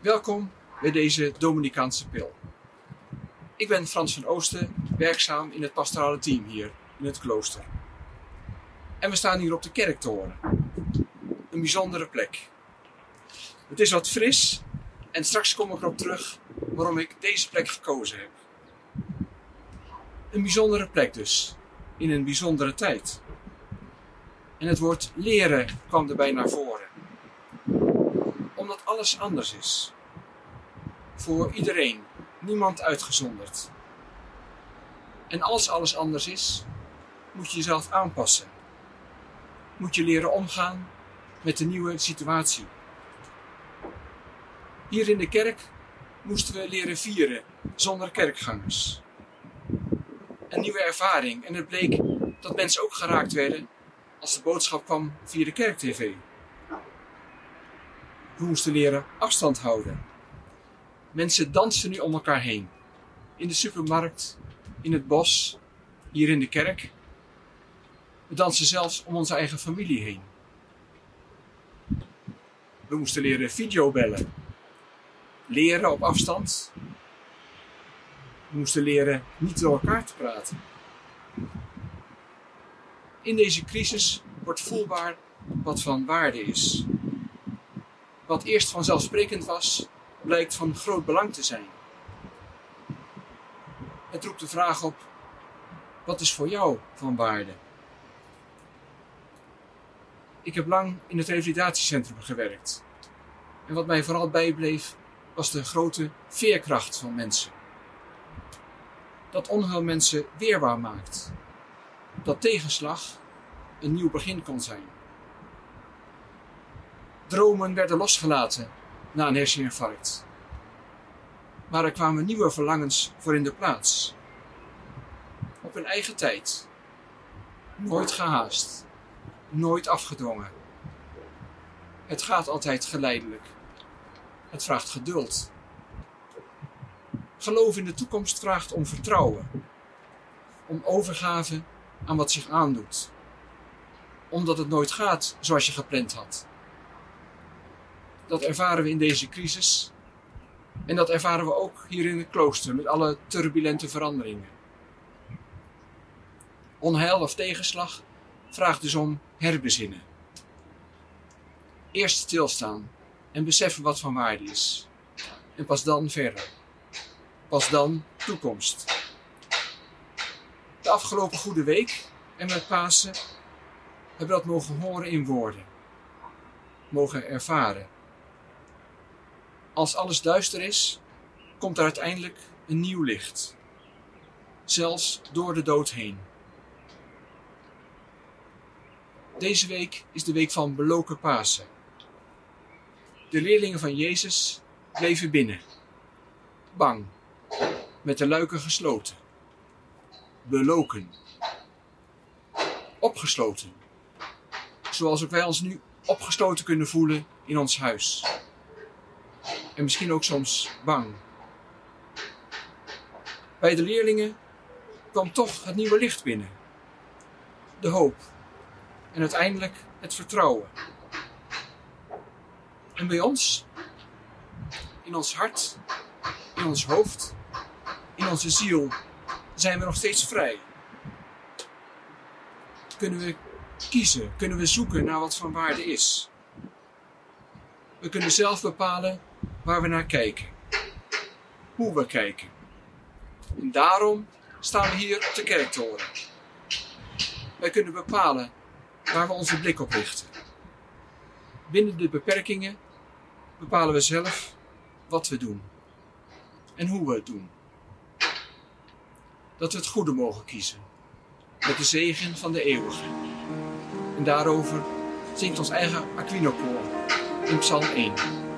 Welkom bij deze Dominicaanse pil. Ik ben Frans van Oosten, werkzaam in het pastorale team hier in het klooster. En we staan hier op de kerktoren. Een bijzondere plek. Het is wat fris en straks kom ik erop terug waarom ik deze plek gekozen heb. Een bijzondere plek dus, in een bijzondere tijd. En het woord leren kwam erbij naar voren. Alles anders is. Voor iedereen, niemand uitgezonderd. En als alles anders is, moet je jezelf aanpassen. Moet je leren omgaan met de nieuwe situatie. Hier in de kerk moesten we leren vieren zonder kerkgangers. Een nieuwe ervaring en het bleek dat mensen ook geraakt werden als de boodschap kwam via de kerktv. We moesten leren afstand houden. Mensen dansen nu om elkaar heen. In de supermarkt, in het bos, hier in de kerk. We dansen zelfs om onze eigen familie heen. We moesten leren videobellen. Leren op afstand. We moesten leren niet door elkaar te praten. In deze crisis wordt voelbaar wat van waarde is. Wat eerst vanzelfsprekend was, blijkt van groot belang te zijn. Het roept de vraag op: wat is voor jou van waarde? Ik heb lang in het revalidatiecentrum gewerkt. En wat mij vooral bijbleef, was de grote veerkracht van mensen. Dat onheil mensen weerbaar maakt. Dat tegenslag een nieuw begin kon zijn. Dromen werden losgelaten na een herseninfarct. Maar er kwamen nieuwe verlangens voor in de plaats. Op hun eigen tijd. Nooit gehaast. Nooit afgedwongen. Het gaat altijd geleidelijk. Het vraagt geduld. Geloof in de toekomst vraagt om vertrouwen. Om overgave aan wat zich aandoet. Omdat het nooit gaat zoals je gepland had. Dat ervaren we in deze crisis. En dat ervaren we ook hier in het klooster met alle turbulente veranderingen. Onheil of tegenslag vraagt dus om herbezinnen. Eerst stilstaan en beseffen wat van waarde is. En pas dan verder. Pas dan toekomst. De afgelopen goede week en met Pasen hebben we dat mogen horen in woorden. Mogen ervaren. Als alles duister is, komt er uiteindelijk een nieuw licht. Zelfs door de dood heen. Deze week is de week van beloken Pasen. De leerlingen van Jezus bleven binnen. Bang. Met de luiken gesloten. Beloken. Opgesloten. Zoals ook wij ons nu opgesloten kunnen voelen in ons huis. En misschien ook soms bang. Bij de leerlingen kwam toch het nieuwe licht binnen. De hoop. En uiteindelijk het vertrouwen. En bij ons, in ons hart, in ons hoofd, in onze ziel, zijn we nog steeds vrij. Kunnen we kiezen, kunnen we zoeken naar wat van waarde is. We kunnen zelf bepalen waar we naar kijken, hoe we kijken. En daarom staan we hier op de kerktoren. Wij kunnen bepalen waar we onze blik op richten. Binnen de beperkingen bepalen we zelf wat we doen en hoe we het doen. Dat we het goede mogen kiezen, met de zegen van de eeuwige. En daarover zingt ons eigen Aquinokoor in Psalm 1.